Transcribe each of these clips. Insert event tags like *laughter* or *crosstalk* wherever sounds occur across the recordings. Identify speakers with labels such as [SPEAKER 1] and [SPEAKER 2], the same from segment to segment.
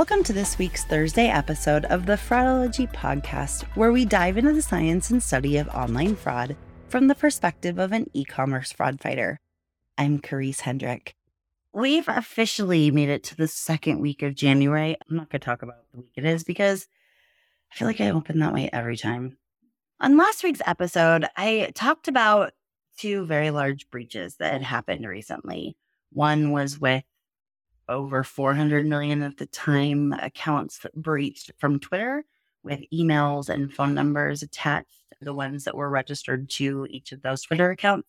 [SPEAKER 1] Welcome to this week's Thursday episode of the Fraudology podcast, where we dive into the science and study of online fraud from the perspective of an e commerce fraud fighter. I'm Karisa Hendrick. We've officially made it to the second week of January. I'm not going to talk about the week it is because I feel like I open that way every time. On last week's episode, I talked about two very large breaches that had happened recently. One was with over 400 million at the time accounts breached from Twitter with emails and phone numbers attached, the ones that were registered to each of those Twitter accounts.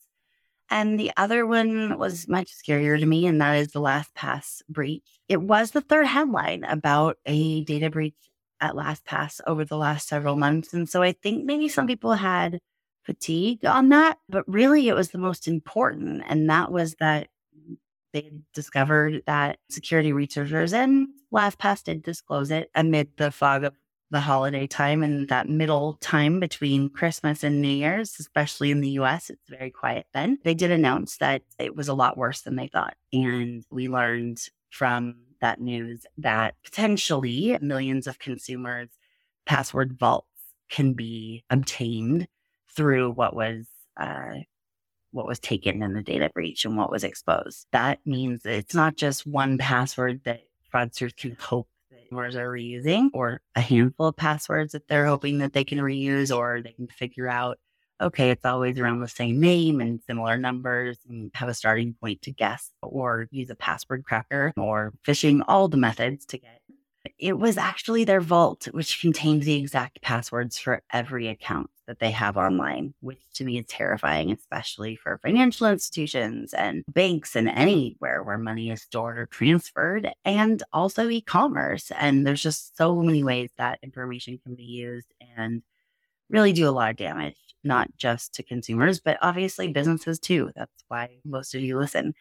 [SPEAKER 1] And the other one was much scarier to me, and that is the LastPass breach. It was the third headline about a data breach at LastPass over the last several months. And so I think maybe some people had fatigue on that, but really it was the most important. And that was that they discovered that security researchers and LastPass did disclose it amid the fog of the holiday time and that middle time between Christmas and New Year's, especially in the US, it's very quiet then. They did announce that it was a lot worse than they thought. And we learned from that news that potentially millions of consumers' password vaults can be obtained through what was uh, what was taken in the data breach and what was exposed. That means it's not just one password that fraudsters can hope that consumers are reusing or a handful of passwords that they're hoping that they can reuse or they can figure out, okay, it's always around the same name and similar numbers and have a starting point to guess or use a password cracker or phishing, all the methods to get it was actually their vault, which contains the exact passwords for every account that they have online, which to me is terrifying, especially for financial institutions and banks and anywhere where money is stored or transferred, and also e commerce. And there's just so many ways that information can be used and really do a lot of damage, not just to consumers, but obviously businesses too. That's why most of you listen.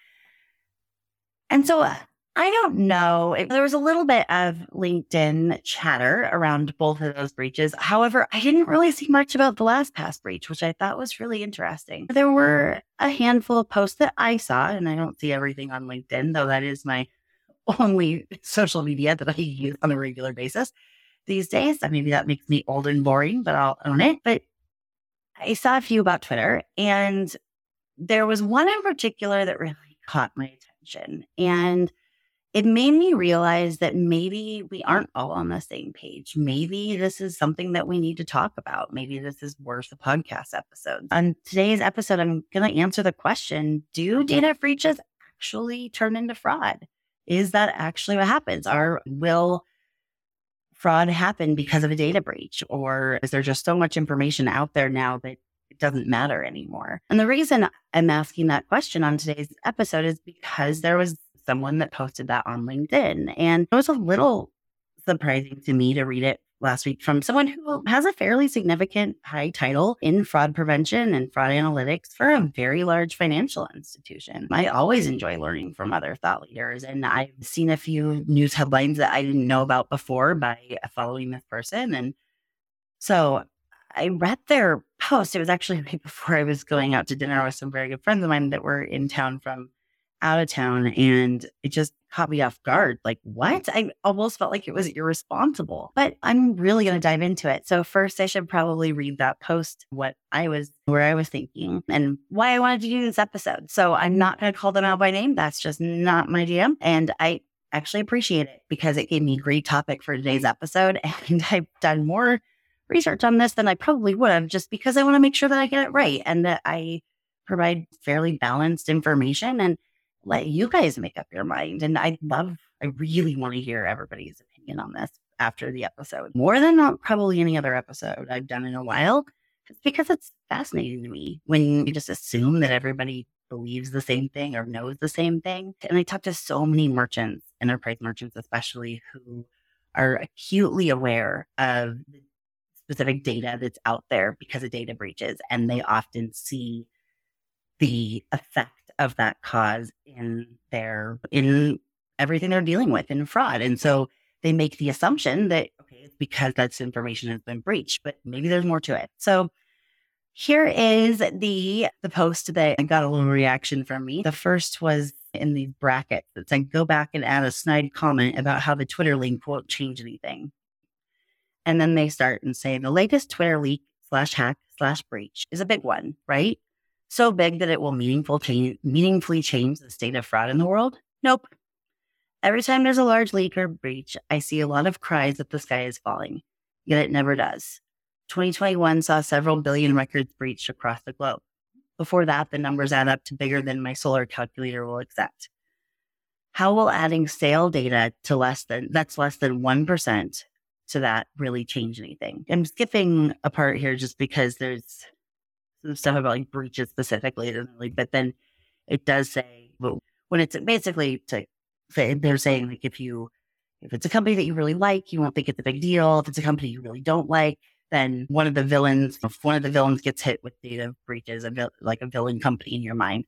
[SPEAKER 1] And so uh, I don't know. There was a little bit of LinkedIn chatter around both of those breaches. However, I didn't really see much about the last LastPass breach, which I thought was really interesting. There were a handful of posts that I saw, and I don't see everything on LinkedIn, though that is my *laughs* only social media that I use on a regular basis these days. Maybe that makes me old and boring, but I'll own it. But I saw a few about Twitter, and there was one in particular that really caught my attention. And it made me realize that maybe we mm. aren't all on the same page. Maybe this is something that we need to talk about. Maybe this is worth a podcast episode. On today's episode, I'm going to answer the question Do data breaches actually turn into fraud? Is that actually what happens? Or will fraud happen because of a data breach? Or is there just so much information out there now that it doesn't matter anymore? And the reason I'm asking that question on today's episode is because there was someone that posted that on LinkedIn. And it was a little surprising to me to read it last week from someone who has a fairly significant high title in fraud prevention and fraud analytics for a very large financial institution. I always enjoy learning from other thought leaders, and I've seen a few news headlines that I didn't know about before by following this person. And so I read their post. It was actually *laughs* right before I was going out to dinner with some very good friends of mine that were in town from out of town and it just caught me off guard. Like, what? I almost felt like it was irresponsible, but I'm really going to dive into it. So, first, I should probably read that post, what I was, where I was thinking, and why I wanted to do this episode. So, I'm not going to call them out by name. That's just not my jam. And I actually appreciate it because it gave me a great topic for today's episode. *laughs* And I've done more research on this than I probably would have just because I want to make sure that I get it right and that I provide fairly balanced information and let you guys make up your mind. And I love, I really want to hear everybody's opinion on this after the episode more than not probably any other episode I've done in a while. It's because it's fascinating to me when you just assume that everybody believes the same thing or knows the same thing. And I talk to so many merchants, enterprise merchants especially, who are acutely aware of the specific data that's out there because of data breaches. And they often see the effect of that cause in their, in everything they're dealing with in fraud. And so they make the assumption that, okay, it's because that's information has been breached, but maybe there's more to it. So here is the the post that got a little reaction from me. The first was in these brackets that said, go back and add a snide comment about how the Twitter link won't change anything. And then they start and say the latest Twitter leak slash hack slash breach is a big one, right? So big that it will meaningful change, meaningfully change the state of fraud in the world? Nope. Every time there's a large leak or breach, I see a lot of cries that the sky is falling, yet it never does. 2021 saw several billion records breached across the globe. Before that, the numbers add up to bigger than my solar calculator will accept. How will adding stale data to less than that's less than 1% to that really change anything? I'm skipping a part here just because there's some stuff about like breaches specifically, but then it does say when it's basically to they're saying like if you if it's a company that you really like, you won't think it's a big deal. If it's a company you really don't like, then one of the villains, if one of the villains gets hit with data breaches, a vil- like a villain company in your mind,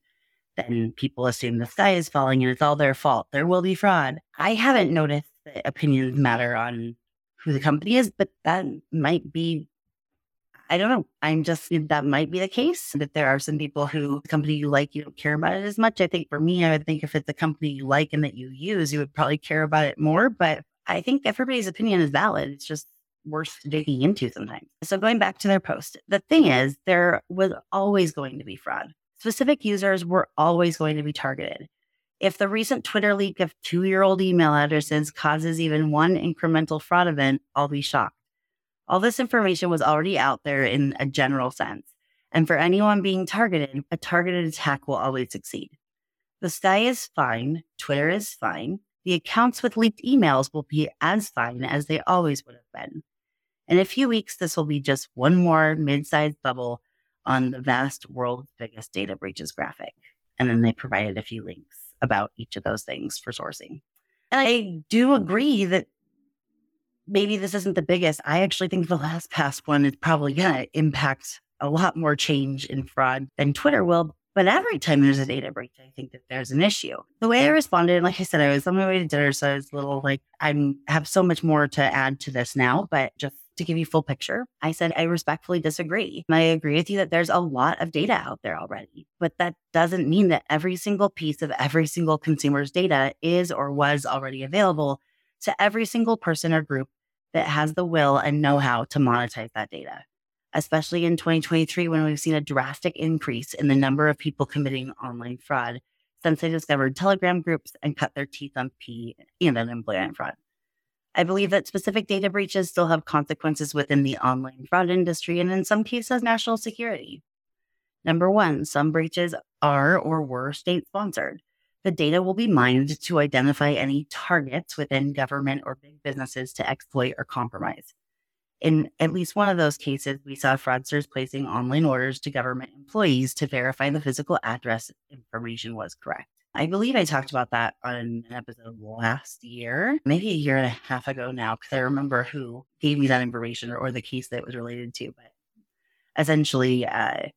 [SPEAKER 1] then people assume the sky is falling and it's all their fault. There will be fraud. I haven't noticed that opinions matter on who the company is, but that might be. I don't know. I'm just, that might be the case that there are some people who, the company you like, you don't care about it as much. I think for me, I would think if it's a company you like and that you use, you would probably care about it more. But I think everybody's opinion is valid. It's just worth digging into sometimes. So going back to their post, the thing is, there was always going to be fraud. Specific users were always going to be targeted. If the recent Twitter leak of two year old email addresses causes even one incremental fraud event, I'll be shocked. All this information was already out there in a general sense. And for anyone being targeted, a targeted attack will always succeed. The sky is fine. Twitter is fine. The accounts with leaked emails will be as fine as they always would have been. In a few weeks, this will be just one more mid sized bubble on the vast world's biggest data breaches graphic. And then they provided a few links about each of those things for sourcing. And I do agree that maybe this isn't the biggest. I actually think the last LastPass one is probably going to impact a lot more change in fraud than Twitter will. But every time there's a data breach, I think that there's an issue. The way I responded, like I said, I was on my way to dinner, so I was a little like, I have so much more to add to this now, but just to give you full picture, I said, I respectfully disagree. And I agree with you that there's a lot of data out there already, but that doesn't mean that every single piece of every single consumer's data is or was already available to every single person or group that has the will and know how to monetize that data. Especially in 2023, when we've seen a drastic increase in the number of people committing online fraud since they discovered Telegram groups and cut their teeth on PPP and unemployment fraud. I believe that specific data breaches still have consequences within the online fraud industry and in some cases, national security. Number one, some breaches are or were state sponsored. The data will be mined to identify any targets within government or big businesses to exploit or compromise. In at least one of those cases, we saw fraudsters placing online orders to government employees to verify the physical address information was correct. I believe I talked about that on an episode last year, maybe a year and a half ago now, because I remember who gave me that information or, or, the case that it was related to. But essentially, uh,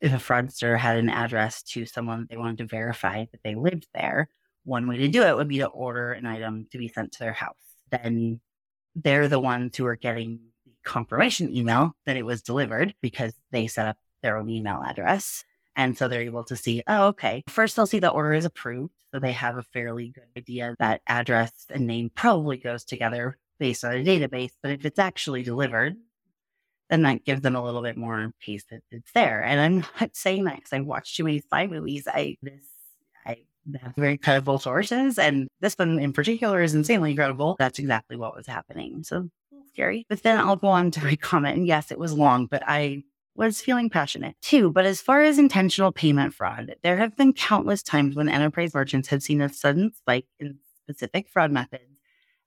[SPEAKER 1] if a fraudster had an address to someone they wanted to verify that they lived there, one way to do it would be to order an item to be sent to their house. Then they're the ones who are getting the confirmation email that it was delivered because they set up their own email address. And so they're able to see, oh, okay. First, they'll see the order is approved. So they have a fairly good idea that address and name probably goes together based on a database. But if it's actually delivered, then that gives them a little bit more peace that it's there. And I'm *laughs* not saying that because I watched too many spy movies. I this I have very credible sources, and this one in particular is insanely credible. That's exactly what was happening. So scary. But then I'll go on to *laughs* my comment. And yes, it was long, but I was feeling passionate too. But as far as intentional payment fraud, there have been countless times when enterprise merchants have seen a sudden spike in specific fraud methods,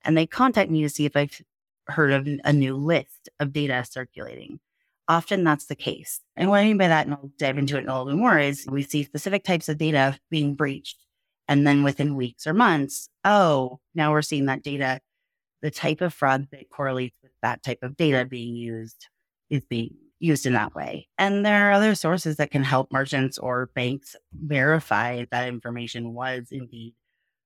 [SPEAKER 1] and they contact me to see if I've heard of a new list of data circulating. Often that's the case. And what I mean by that, and I'll dive into it a little bit more, is we see specific types of data being breached. And then within weeks or months, oh, now we're seeing that data the type of fraud that correlates with that type of data being used is being used in that way. And there are other sources that can help merchants or banks verify that information was indeed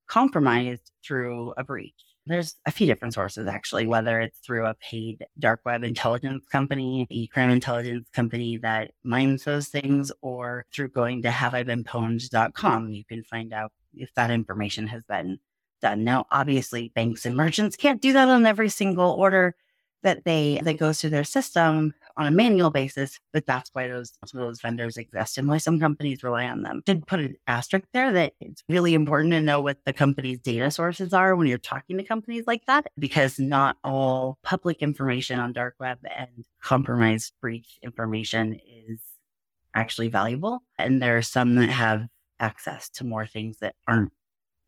[SPEAKER 1] compromised through a breach. There's a few different sources actually, whether it's through a paid dark web intelligence company, a crime intelligence company that mines those things, or through going to haveibeenpwned.com. You can find out if that information has been done. Now, obviously, banks and merchants can't do that on every single order that they that goes through their system on a manual basis, but that's why those those vendors exist and why some companies rely on them. Did put an asterisk there that it's really important to know what the company's data sources are when you're talking to companies like that, because not all public information on dark web and compromised breach information is actually valuable. And there are some that have access to more things that aren't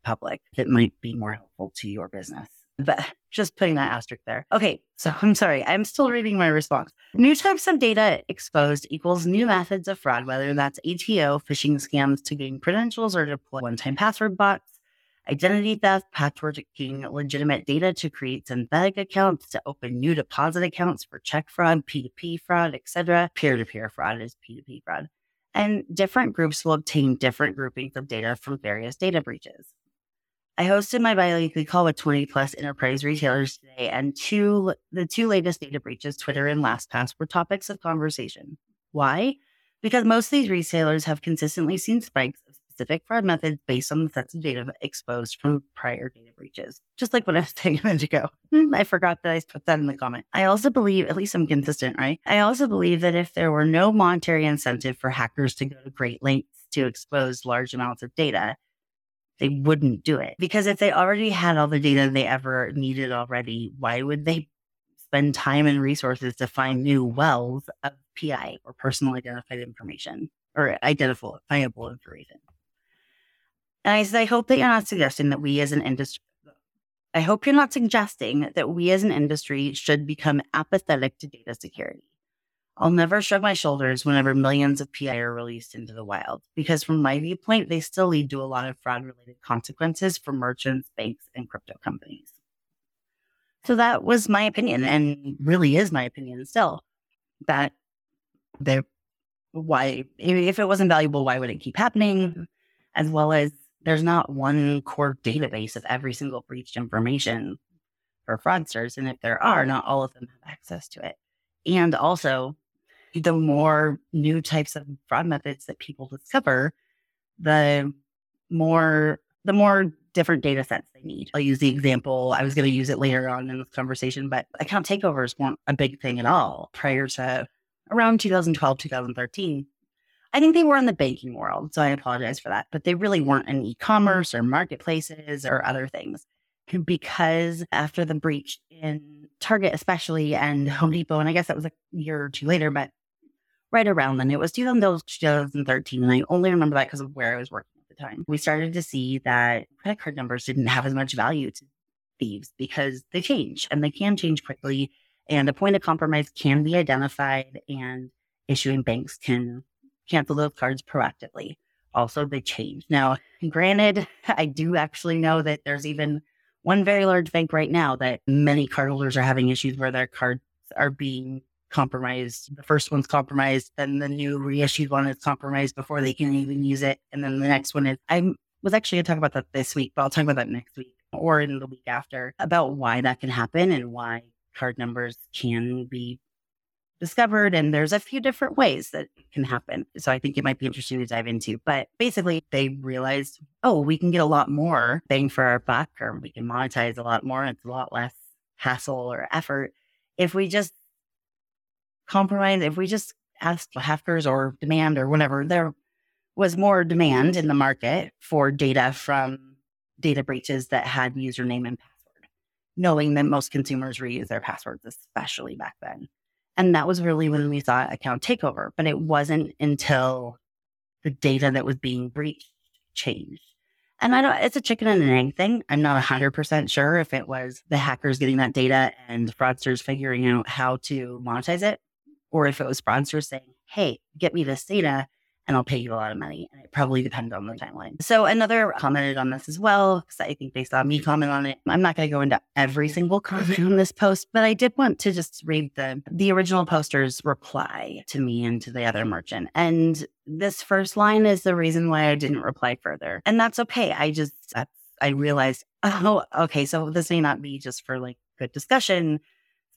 [SPEAKER 1] public that might be more helpful to your business. But just putting that asterisk there. Okay, so *laughs* I'm sorry, I'm still reading my response. New types of data exposed equals new methods of fraud, whether that's ATO, phishing scams to gain credentials or deploy one time password bots, identity theft, patchworking legitimate data to create synthetic accounts to open new deposit accounts for check fraud, P2P fraud, etc. Peer to peer fraud is P2P fraud. And different groups will obtain different groupings of data from various data breaches. I hosted my biweekly call with 20 plus enterprise retailers today, and two the two latest data breaches, Twitter and LastPass, were topics of conversation. Why? Because most of these retailers have consistently seen spikes of specific fraud methods based on the sets of data exposed from prior data breaches. Just like what I was *laughs* saying a minute ago. Hmm, I forgot that I put that in the comment. I also believe, at least I'm consistent, right? I also believe that if there were no monetary incentive for hackers to go to great lengths to expose large amounts of data, they wouldn't do it. Because if they already had all the data they ever needed already, why would they spend time and resources to find new wells of PI or personal identified information or identifiable information? And I said, I hope that you're not suggesting that we as an industry, I hope you're not suggesting that we as an industry should become apathetic to data security. I'll never shrug my shoulders whenever millions of PI are released into the wild, because from my viewpoint, they still lead to a lot of fraud related consequences for merchants, banks, and crypto companies. So that was my opinion, and really is my opinion still, that they why if it wasn't valuable, why would it keep happening? As well as there's not one core database of every single breached information for fraudsters. And if there are, not all of them have access to it. And also, the more new types of fraud methods that people discover, the more the more different data sets they need. I'll use the example. I was going to use it later on in this conversation, but account takeovers weren't a big thing at all prior to around 2012, 2013. I think they were in the banking world, so I apologize for that, but they really weren't in e commerce or marketplaces or other things. Because after the breach in Target, especially, and Home Depot, and I guess that was a year or two later, but right around then. It was 2013. And I only remember that because of where I was working at the time. We started to see that credit card numbers didn't have as much value to thieves because they change and they can change quickly. And a point of compromise can be identified and issuing banks can cancel those cards proactively. Also, they change. Now, granted, *laughs* I do actually know that there's even one very large bank right now that many cardholders are having issues where their cards are being compromised. The first one's compromised, then the new reissued one is compromised before they can even use it. And then the next one is, I was actually going to talk about that this week, but I'll talk about that next week or in the week after about why that can happen and why card numbers can be discovered. And there's a few different ways that can happen. So I think it might be interesting to dive into. But basically, they realized, oh, we can get a lot more bang for our buck, or we can monetize a lot more. It's a lot less hassle or effort if we just compromise, if we just asked hackers or demand or whatever, there was more demand in the market for data from data breaches that had username and password, knowing that most consumers reuse their passwords, especially back then. And that was really when we saw account takeover. But it wasn't until the data that was being breached changed. And I don't, it's a chicken and an egg thing. I'm not 100% sure if it was the hackers getting that data and fraudsters figuring out how to monetize it or if it was sponsors saying, hey, get me this data and I'll pay you a lot of money. And it probably depends on the timeline. So another commented on this as well, because I think they saw me comment on it. I'm not going to go into every single comment on this post, but I did want to just read the the original poster's reply to me and to the other merchant. And this first line is the reason why I didn't reply further. And that's okay. I just I realized, *laughs* oh, okay, so this may not be just for like good discussion.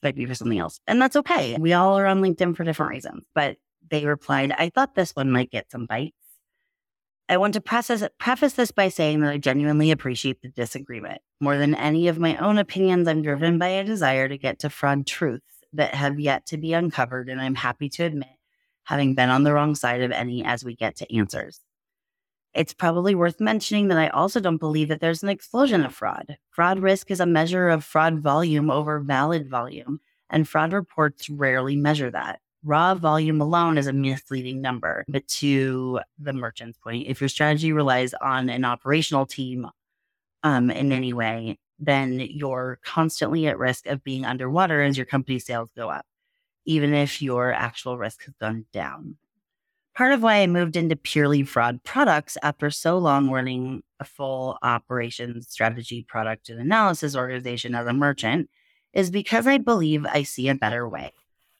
[SPEAKER 1] Might be for something else. And that's okay. We all are on LinkedIn for different reasons. But they replied, I thought this one might get some bites. I want to preface, preface this by saying that I genuinely appreciate the disagreement. More than any of my own opinions, I'm driven by a desire to get to fraud truths that have yet to be uncovered, and I'm happy to admit having been on the wrong side of any as we get to answers. It's probably worth mentioning that I also don't believe that there's an explosion of fraud. Fraud risk is a measure of fraud volume over valid volume, and fraud reports rarely measure that raw volume alone is a misleading number. But to the merchant's point, if your strategy relies on an operational team um, in any way, then you're constantly at risk of being underwater as your company sales go up, even if your actual risk has gone down. Part of why I moved into purely fraud products after so long running a full operations strategy product and analysis organization as a merchant is because I believe I see a better way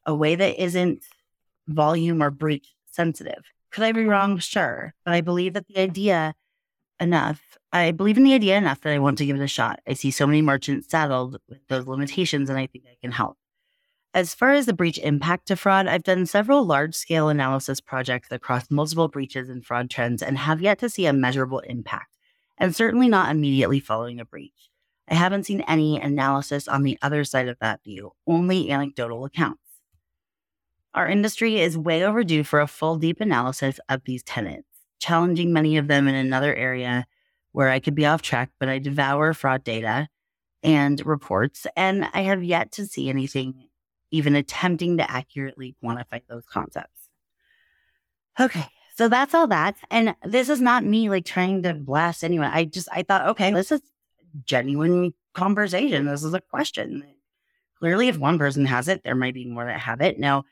[SPEAKER 1] a way that isn't volume or breach sensitive. Could I be mm-hmm. wrong? Sure. But I believe that the idea enough, I believe in the idea enough that I want to give it a shot. I see so many merchants saddled with those limitations, and I think I can help. As far as the breach impact to fraud, I've done several large scale analysis projects across multiple breaches and fraud trends and have yet to see a measurable impact, and certainly not immediately following a breach. I haven't seen any analysis on the other side of that view, only anecdotal accounts. Our industry is way overdue for a full, deep analysis of these tenants, challenging many of them in another area where I could be off track, but I devour fraud data and reports, and I have yet to see anything even attempting to accurately quantify those concepts. Okay, so that's all that. And this is not me like trying to blast anyone. I just, I thought, okay, this is genuine conversation. This is a question. Clearly, if one person has it, there might be more that have it. Now,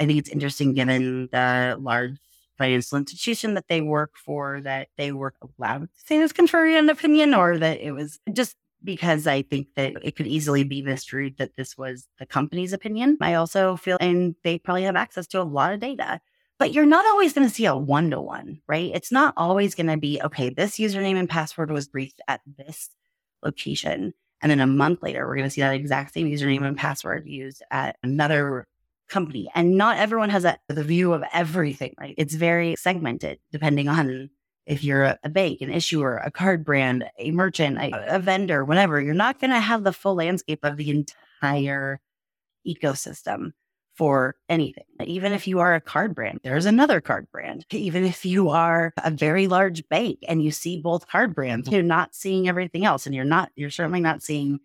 [SPEAKER 1] I think it's interesting given the large financial institution that they work for that they were allowed to say this contrarian opinion or that it was just because I think that it could easily be misread that this was the company's opinion. I also feel, and they probably have access to a lot of data, but you're not always going to see a one to one, right? It's not always going to be, okay, this username and password was breached at this location. And then a month later, we're going to see that exact same username and password used at another company. And not everyone has a, the view of everything, right? It's very segmented depending on if you're a, bank, an issuer, a card brand, a merchant, a, a vendor, whatever. You're not going to have the full landscape of the entire ecosystem for anything. Even if you are a card brand, there's another card brand. Even if you are a very large bank and you see both card brands, mm-hmm. you're not seeing everything else. And you're not, you're certainly not seeing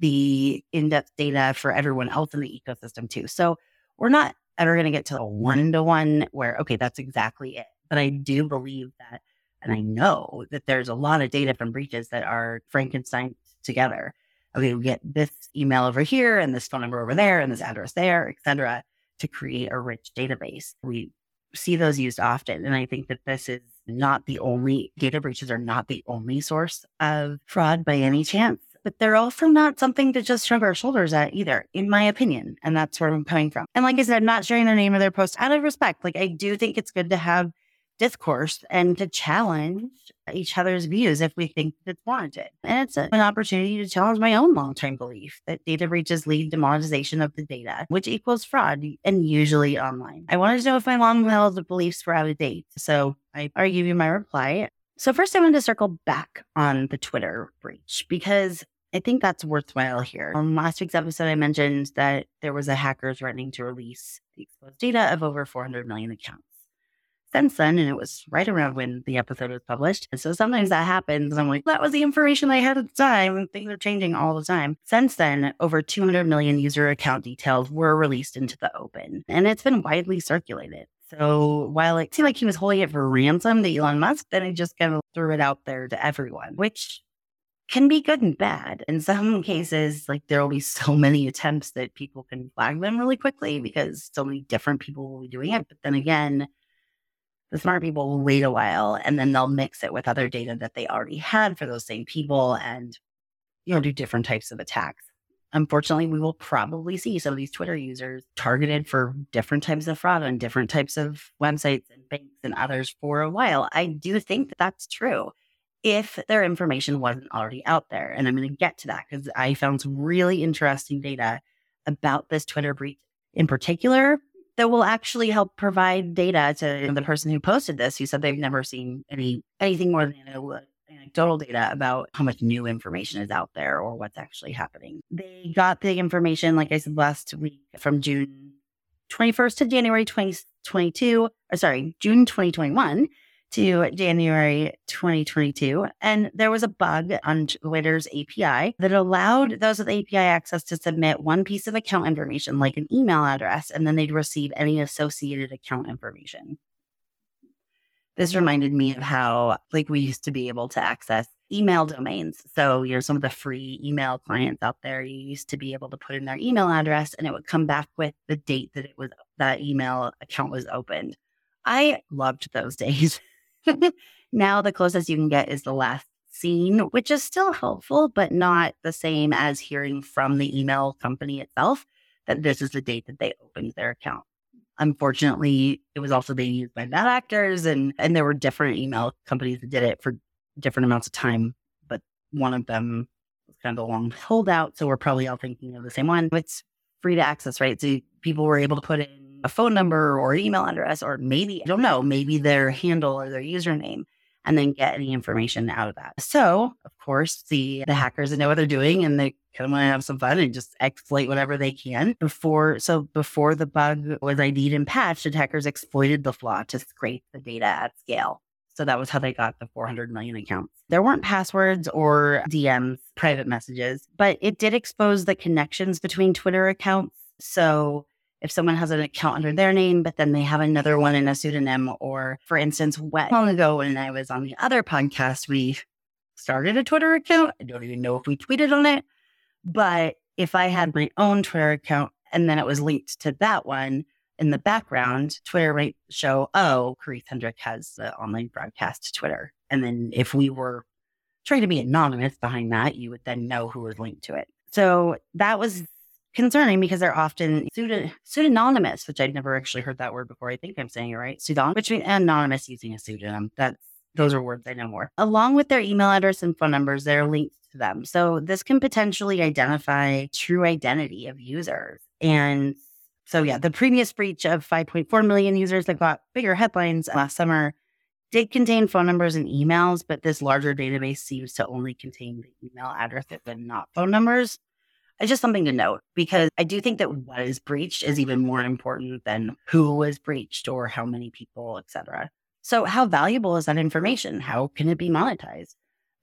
[SPEAKER 1] the in depth data for everyone else in the ecosystem too. So we're not ever going to get to a one to one where, okay, that's exactly it. But I do believe that, and I mm. know that there's a lot of data from breaches that are Frankenstein together. Okay, we get this email over here and this phone number over there and this address there, et cetera, to create a rich database. We see those used often. And I think that this is not the only data breaches are not the only source of fraud by any chance but they're also not something to just shrug our shoulders at either, in my opinion. And that's where I'm coming from. And like I said, I'm not sharing their name or their post out of respect. Like I do think it's good to have discourse and to challenge each other's views if we think it's warranted. And it's an opportunity to challenge my own long term belief that data breaches lead to monetization of the data, which equals fraud and usually online. I wanted to know if my long held beliefs were out of date. So I argue you my reply. So first I wanted to circle back on the Twitter breach because I think that's worthwhile here. On last week's episode, I mentioned that there was a hacker threatening to release the exposed data of over 400 million accounts. Since then, and it was right around when the episode was published. And so sometimes that happens. I'm like, that was the information I had at the time. And things are changing all the time. Since then, over 200 million user account details were released into the open, and it's been widely circulated. So while it seemed like he was holding it for ransom to Elon Musk, then he just kind of threw it out there to everyone, which can be good and bad. In some cases, like there will be so *laughs* many attempts that people can flag them really quickly because so many different people will be doing it. But then again, The smart people will wait a while and then they'll mix it with other data that they already had for those same people and, you know, do different types of attacks. Unfortunately, we will probably see some of these Twitter users targeted for different types of fraud on different types of websites and banks and others for a while. I do think that that's true if their information wasn't already out there. And I'm going to get to that because I found some really interesting data about this Twitter breach in particular that will actually help provide data to the person who posted this, who said they've never seen any anything more than anecdotal data about how much new information is out there or what's actually happening. They got the information, like I said last week, from June 21st to January 2022, or sorry, June 2021 to January 2022. And there was a bug on Twitter's API that allowed those with API access to submit one piece of account information, like an email address, and then they'd receive any associated account information. This reminded me of how, like, we used to be able to access email domains. So, you know, some of the free email clients out there, you used to be able to put in their email address and it would come back with the date that it was that email account was opened. I loved those *laughs* days. *laughs* now the closest you can get is the last seen, which is still helpful, but not the same as hearing from the email company itself that this is the date that they opened their account. Unfortunately, it was also being used by bad actors and and there were different email companies that did it for different amounts of time, but one of them was kind of a long holdout. So we're probably all thinking of the same one. It's free to access, right? So people were able to put in a phone number or email address, or maybe, I don't know, maybe their handle or their username, and then get any information out of that. So, of course, the, the hackers know what they're doing and they kind of want to have some fun and just exploit whatever they can. Before, so before the bug was ID'd and patched, attackers exploited the flaw to scrape the data at scale. So that was how they got the 400 million accounts. There weren't passwords or DMs, private messages, but it did expose the connections between Twitter accounts. So if someone has an account under their name, but then they have another one in a pseudonym, or for instance, what long ago when I was on the other podcast, we started a Twitter account. I don't even know if we tweeted on it, but if I had my own Twitter account and then it was linked to that one in the background, Twitter might show, oh, Karisa Hendrick has the online broadcast to Twitter. And then if we were trying to be anonymous behind that, you would then know who was linked to it. So that was concerning because they're often pseudonymous, which I'd never actually heard that word before. I think I'm saying it right. Pseudon, which means anonymous using a pseudonym. That's those are words I know more. Along with their email address and phone numbers, there are links to them. So this can potentially identify true identity of users. And so yeah, the previous breach of 5.4 million users that got bigger headlines last summer did contain phone numbers and emails, but this larger database seems to only contain the email addresses and not phone numbers. It's just something to note because I do think that what is breached is even more important than who was breached or how many people, etc. So, how valuable is that information? How can it be monetized?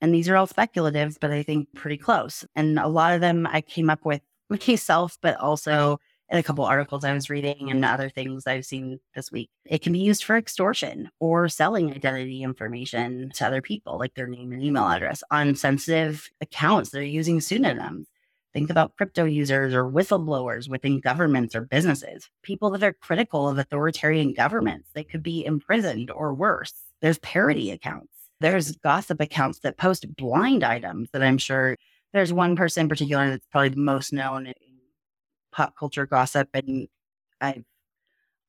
[SPEAKER 1] And these are all speculative, but I think pretty close. And a lot of them I came up with *laughs* myself, but also in a couple articles I was reading and other things I've seen this week. It can be used for extortion or selling identity information to other people, like their name and email address on sensitive accounts that are using pseudonyms. Think about crypto users or whistleblowers within governments or businesses, people that are critical of authoritarian governments. They could be imprisoned or worse. There's parody accounts. There's gossip accounts that post blind items that I'm sure there's one person in particular that's probably the most known in pop culture gossip. And I've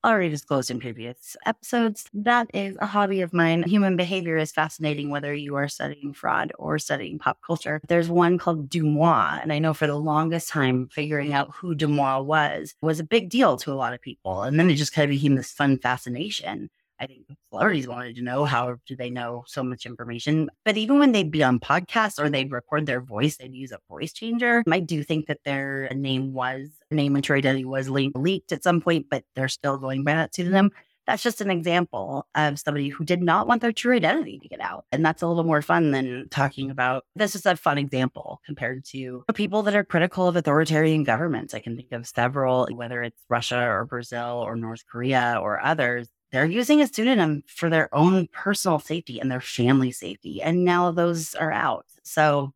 [SPEAKER 1] already disclosed in previous episodes, that is a hobby of mine. Human behavior is fascinating, whether you are studying fraud or studying pop culture. There's one called DeuxMoi. And I know for the longest time, figuring out who DeuxMoi was was a big deal to a lot of people. And then it just kind of became this fun fascination. I think celebrities wanted to know how do they know so much information. But even when they'd be on podcasts or they'd record their voice, they'd use a voice changer. I do think that their name was name and true identity was leaked at some point, but they're still going by that pseudonym. That's just an example of somebody who did not want their true identity to get out. And that's a little more fun than talking about this is a fun example compared to people that are critical of authoritarian governments. I can think of several, whether it's Russia or Brazil or North Korea or others they're using a pseudonym for their own personal safety and their family safety. And now those are out. So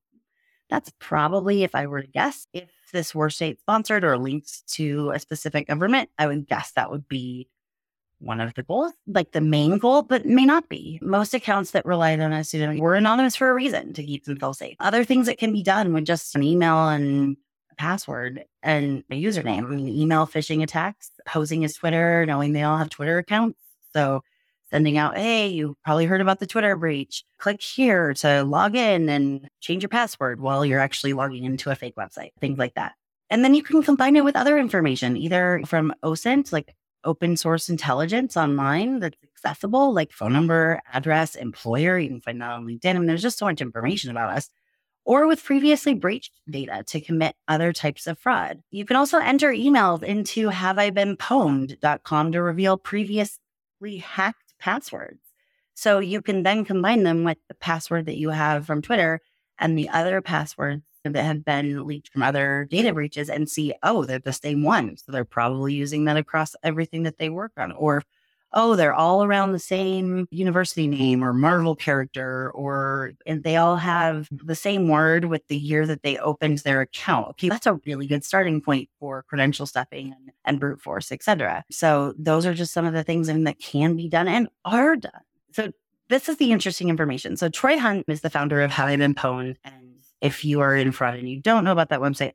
[SPEAKER 1] that's probably, if I were to guess, if this were state sponsored or linked to a specific government, I would guess that would be one of the goals, like the main goal, but may not be. Most accounts that relied on a pseudonym were anonymous for a reason to keep themselves safe. Other things that can be done with just an email and password and a username. I mean, email phishing attacks, posing as Twitter, knowing they all have Twitter accounts. So sending out, hey, you probably heard about the Twitter breach. Click here to log in and change your password while you're actually logging into a fake website, things like that. And then you can combine it with other information, either from OSINT, like open source intelligence online that's accessible, like phone number, address, employer. You can find that on LinkedIn. I mean, there's just so much information about us. Or with previously breached data to commit other types of fraud. You can also enter emails into haveibeenpwned.com to reveal previously hacked passwords. So you can then combine them with the password that you have from Twitter and the other passwords that have been leaked from other data breaches and see, oh, they're the same one. So they're probably using that across everything that they work on. Or, oh, they're all around the same university name or Marvel character, or and they all have the same word with the year that they opened their account. Okay, that's a really good starting point for credential stuffing and, and brute force, etc. So those are just some of the things that can be done and are done. So this is the interesting information. So Troy Hunt is the founder of I Been Pwned and if you are in fraud and you don't know about that website, I'm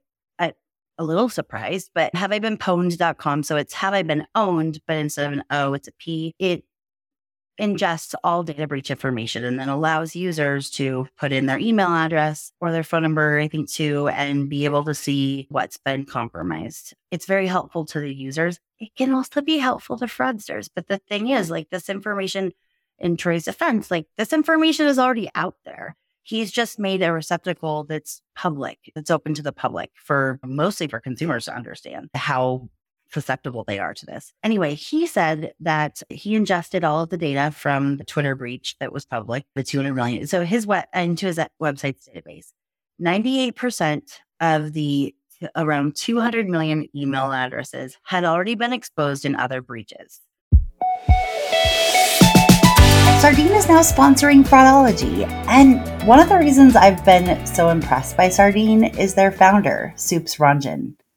[SPEAKER 1] a little surprised, but have I been pwned.com. So it's have I been owned, but instead of an O, it's a P. It ingests all data breach information and then allows users to put in their email address or their phone number, I think too, and be able to see what's been compromised. It's very helpful to the users. It can also be helpful to fraudsters. But the thing is, like this information in Troy's defense, like this information is already out there he's just made a receptacle that's public, that's open to the public for mostly for consumers to understand how susceptible they are to this. Anyway, he said that he ingested all of the data from the Twitter breach that was public, the 200 million. So his web into his website's database, 98% of the around 200 million email addresses had already been exposed in other breaches.
[SPEAKER 2] Sardine is now sponsoring Fraudology. And one of the reasons I've been so impressed by Sardine is their founder, Soups Ranjan.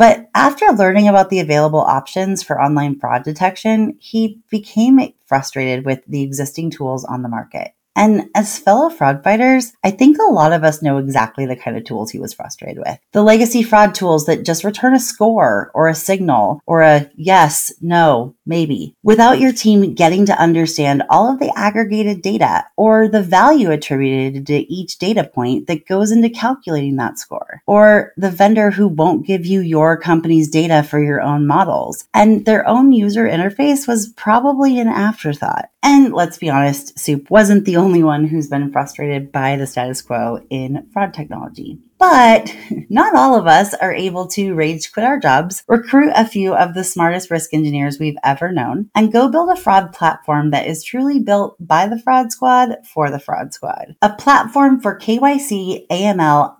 [SPEAKER 2] But after learning about the available options for online fraud detection, he became frustrated with the existing tools on the market. And as fellow fraud fighters, I think a lot of us know exactly the kind of tools he was frustrated with. The legacy fraud tools that just return a score or a signal or a yes, no, maybe, without your team getting to understand all of the aggregated data or the value attributed to each data point that goes into calculating that score. Or the vendor who won't give you your company's data for your own models. And their own user interface was probably an afterthought. And let's be honest, Soup wasn't the only one who's been frustrated by the status quo in fraud technology. But *laughs* not all of us are able to rage quit our jobs, recruit a few of the smartest risk engineers we've ever known, and go build a fraud platform that is truly built by the fraud squad for the fraud squad. A platform for KYC, AML,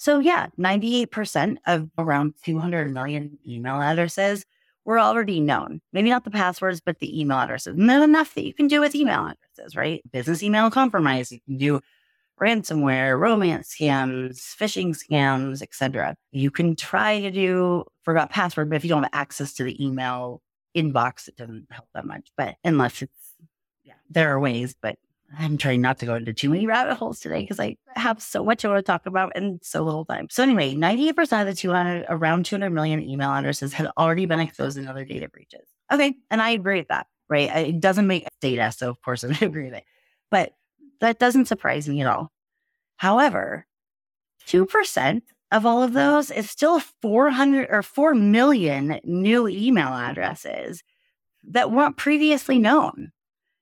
[SPEAKER 1] So, yeah, 98% of around 200 million email addresses were already known. Maybe not the passwords, but the email addresses. And enough that you can do with email addresses, right? Business email compromise. You can do ransomware, romance scams, phishing scams, etc. You can try to do forgot password, but if you don't have access to the email inbox, it doesn't help that much. But unless it's, yeah, there are ways, but I'm trying not to go into too many rabbit holes today because I have so much I want to talk about and so little time. So anyway, 98% of the 200, around 200 million email addresses had already been exposed in other data breaches. Okay. And I agree with that. right? It doesn't make data. So, of course, *laughs* I agree with it. But that doesn't surprise me at all. However, 2% of all of those is still 400 or 4 million new email addresses that weren't previously known.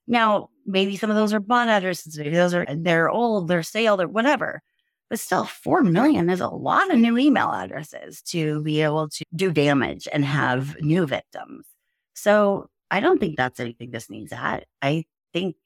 [SPEAKER 1] Now, maybe some of those are bot addresses, maybe those are they're old, they're stale, they're whatever. But still, 4 million is a lot of new email addresses to be able to do damage and have new victims. So I don't think that's anything this needs at. I think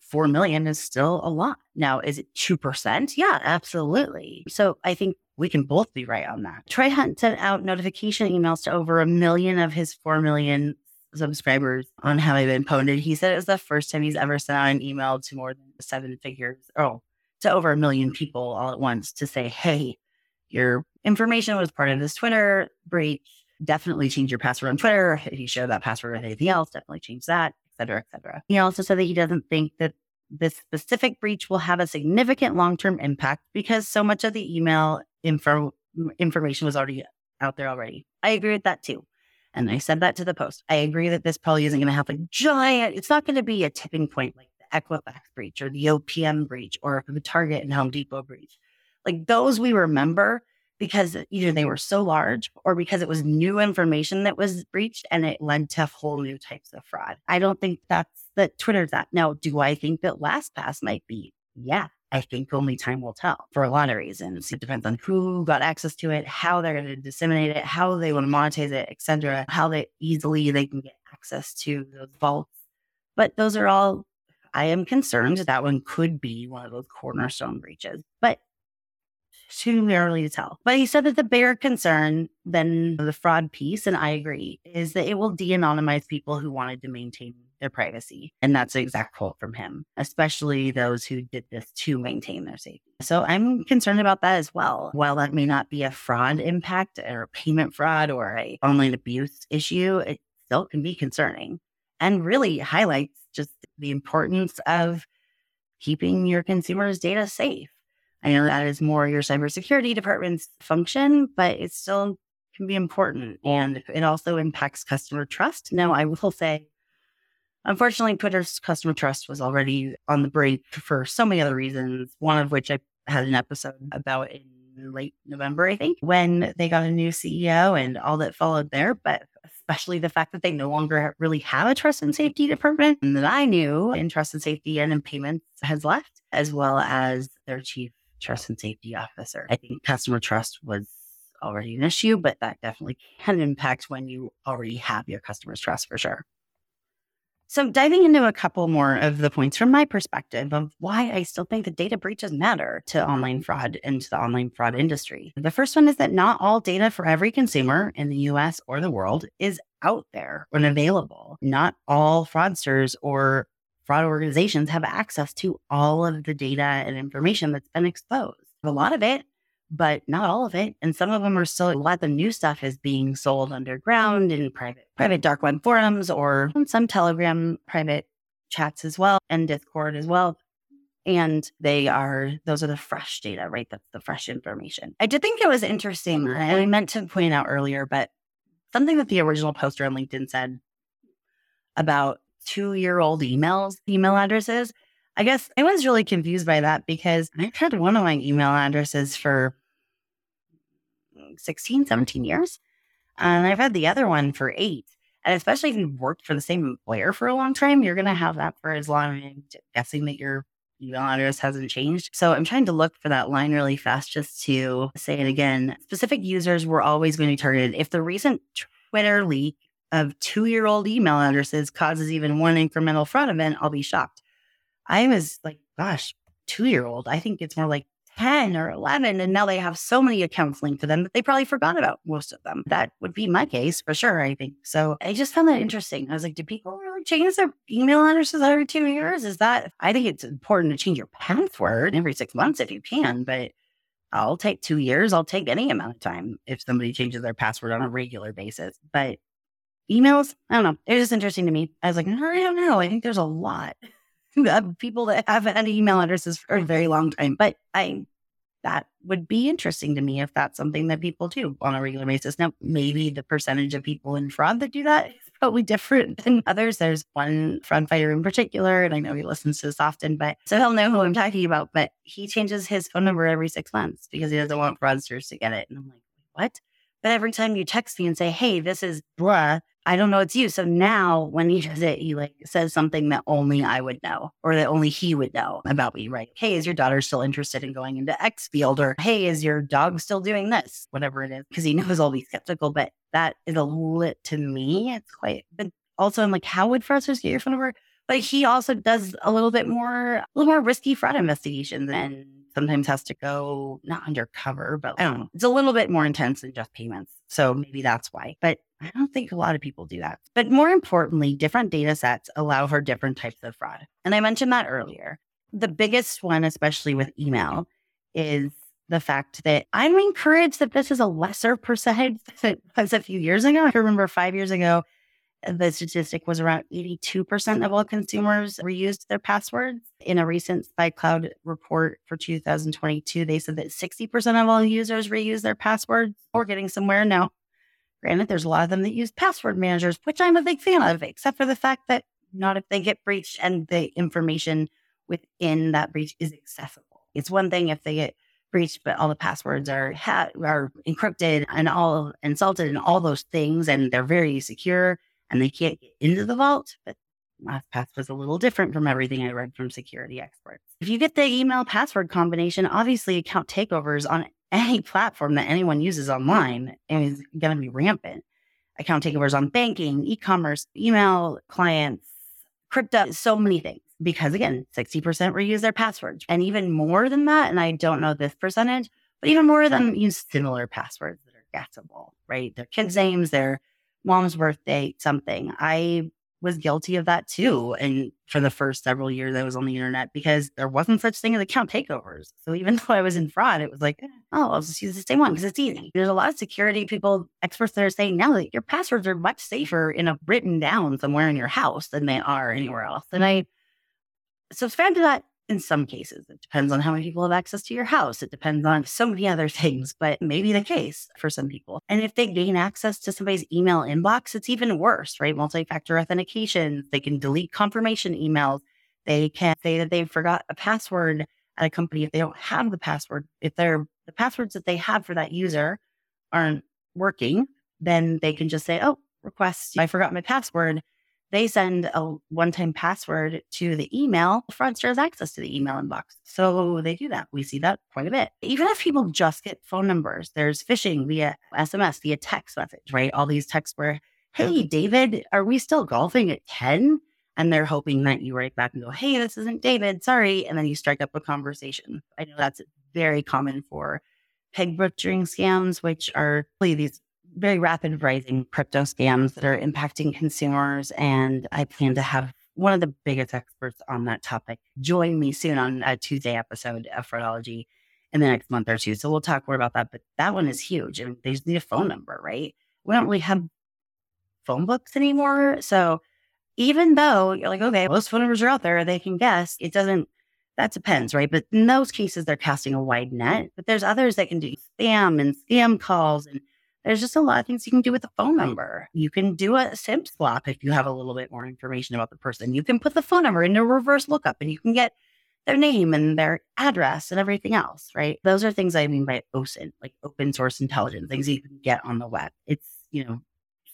[SPEAKER 1] 4 million is still a lot. Now, is it 2%? Yeah, absolutely. So I think we can both be right on that. Troy Hunt sent out notification emails to over a million of his 4 million subscribers on Have I Been Pwned. He said it was the first time he's ever sent out an email to more than seven figures, oh, to over a million people all at once to say, hey, your information was part of this Twitter breach. Definitely change your password on Twitter. If you share that password with anything else, definitely change that, et cetera, et cetera. He also said that he doesn't think that this specific breach will have a significant long term impact because so much of the email info information was already out there already. I agree with that too. And I said that to the post. I agree that this probably isn't going to have a giant, it's not going to be a tipping point like the Equifax breach or the OPM breach or the Target and Home Depot breach. Like those we remember because uh, either they were so large or because it was new information that was breached and it led to whole new types of fraud. I don't think that's that Twitter's that. Now, do I think that LastPass might be? Yeah, I think only time will tell for a lot of reasons. It depends on who got access to it, how they're going to disseminate it, how they want to monetize it, etc. How they easily they can get access to those vaults. But those are all I am concerned that one could be one of those cornerstone breaches. But too early to tell. But he said that the bigger concern than the fraud piece, and I agree, is that it will de anonymize people who wanted to maintain their privacy. And that's an exact quote from him, especially those who did this to maintain their safety. So I'm concerned about that as well. While that may not be a fraud impact or a payment fraud or a online abuse issue, it still can be concerning and really highlights just the importance of keeping your consumers' data safe. I know that is more your cybersecurity department's function, but it still can be important. And it also impacts customer trust. Now, I will say, unfortunately, Twitter's customer trust was already on the brink for so many other reasons, one of which I had an episode about in late November, I think, when they got a new CEO and all that followed there. But especially the fact that they no longer really have a trust and safety department and that I knew in trust and safety and in payments has left, as well as their chief trust and safety officer. I think customer trust was already an issue, but that definitely can impact when you already have your customers' trust for sure. So, diving into a couple more of the points from my perspective of why I still think the data breaches matter to online fraud and to the online fraud industry. The first one is that not all data for every consumer in the US or the world is out there and available. Not all fraudsters or fraud organizations have access to all of the data and information that's been exposed. A lot of it, but not all of it. And some of them are still a lot of the new stuff is being sold underground in private private dark web forums or some Telegram private chats as well and Discord as well. And they are those are the fresh data, right? That's the fresh information. I did think it was interesting, and I meant to point out earlier, but something that the original poster on LinkedIn said about two year old emails, email addresses. I guess I was really confused by that because I've had one of my email addresses for 16, 17 years. And I've had the other one for eight. And especially if you've worked for the same employer for a long time, you're going to have that for as long. I'm guessing that your email address hasn't changed. So I'm trying to look for that line really fast just to say it again. Specific users were always going to be targeted. If the recent Twitter leak of two year old email addresses causes even one incremental fraud event, I'll be shocked. I was like, gosh, two year old. I think it's more like 10 or 11. And now they have so many accounts linked to them that they probably forgot about most of them. That would be my case for sure, I think. So I just found that interesting. I was like, do people really change their email addresses every two years? Is that, I think it's important to change your password every six months if you can, but I'll take two years. I'll take any amount of time if somebody changes their password on a regular basis. But emails, I don't know. It was just interesting to me. I was like, I don't know. I think there's a lot *laughs* Uh, people that have had email addresses for a very long time. But I that would be interesting to me if that's something that people do on a regular basis. Now, maybe the percentage of people in fraud that do that is probably different *laughs* than others. There's one fraud fighter in particular, and I know he listens to this often, but so he'll know who I'm talking about. But he changes his phone number every six months because he doesn't want fraudsters to get it. And I'm like, what? But every time you text me and say, hey, this is blah, I don't know it's you. So now when he does it, he like says something that only I would know or that only he would know about me, right? Hey, is your daughter still interested in going into X field? Or hey, is your dog still doing this? Whatever it is. Because he *laughs* knows I'll be skeptical, but that is a lit to me. It's quite but also I'm like, how would fraudsters get your phone number? But he also does a little bit more, a little more risky fraud investigations and sometimes has to go not undercover, but I don't know. It's a little bit more intense than just payments. So maybe that's why. But I don't think a lot of people do that. But more importantly, different data sets allow for different types of fraud. And I mentioned that earlier. The biggest one, especially with email, is the fact that I'm encouraged that this is a lesser percentage *laughs* than it was a few years ago. I remember five years ago, the statistic was around 82% of all consumers reused their passwords. In a recent SpyCloud report for 2022, they said that 60% of all users reuse their passwords. We're getting somewhere now. Granted, there's a lot of them that use password managers, which I'm a big fan of, except for the fact that not if they get breached and the information within that breach is accessible. It's one thing if they get breached, but all the passwords are ha- are encrypted and all insulted and all those things, and they're very secure and they can't get into the vault. But LastPass was a little different from everything I read from security experts. If you get the email password combination, obviously account takeovers on any platform that anyone uses online is going to be rampant. Account takeovers on banking, e commerce, email clients, crypto, so many things. Because again, 60% reuse their passwords. And even more than that, and I don't know this percentage, but even more of them use similar passwords that are guessable, right? Their kids' names, their mom's birthday, something. I was guilty of that too. And for the first several years I was on the internet because there wasn't such thing as account takeovers. So even *laughs* though I was in fraud, it was like, oh, I'll just use the same one because it's easy. There's a lot of security people, experts that are saying now that your passwords are much safer in a written down somewhere in your house than they are anywhere else. And I subscribe to that in some cases. It depends on how many people have access to your house. It depends on so many other *laughs* things, but maybe the case for some people. And if they gain access to somebody's email inbox, it's even worse, right? Multi factor authentication, they can delete confirmation emails. They can say that they forgot a password at a company if they don't have the password. If they're the passwords that they have for that user aren't working, then they can just say, oh, request, I forgot my password they send a one time password to the email, the fraudster has access to the email inbox. So they do that. We see that quite a bit. Even if people just get phone numbers, there's phishing via SMS, via text message, right? All these texts where, hey, David, are we still golfing at 10? And they're hoping that you write back and go, hey, this isn't David, sorry. And then you strike up a conversation. I know that's very common for pig butchering scams, which are really these very rapid rising crypto scams that are impacting consumers. And I plan to have one of the biggest experts on that topic join me soon on a Tuesday episode of Fraudology in the next month or two. So we'll talk more about that. But that one is huge. I mean, they just need a phone number, right? We don't really have phone books anymore. So even though you're like, okay, most phone numbers are out there, they can guess, it doesn't, that depends, right? But in those cases, they're casting a wide net. But there's others that can do spam and scam calls and there's just a lot of things you can do with a phone number. You can do a SIM swap if you have a little bit more information about the person. You can put the phone number into reverse lookup and you can get their name and their address and everything else, right? Those are things I mean by OSINT, like open source intelligence, things you can get on the web. It's, you know,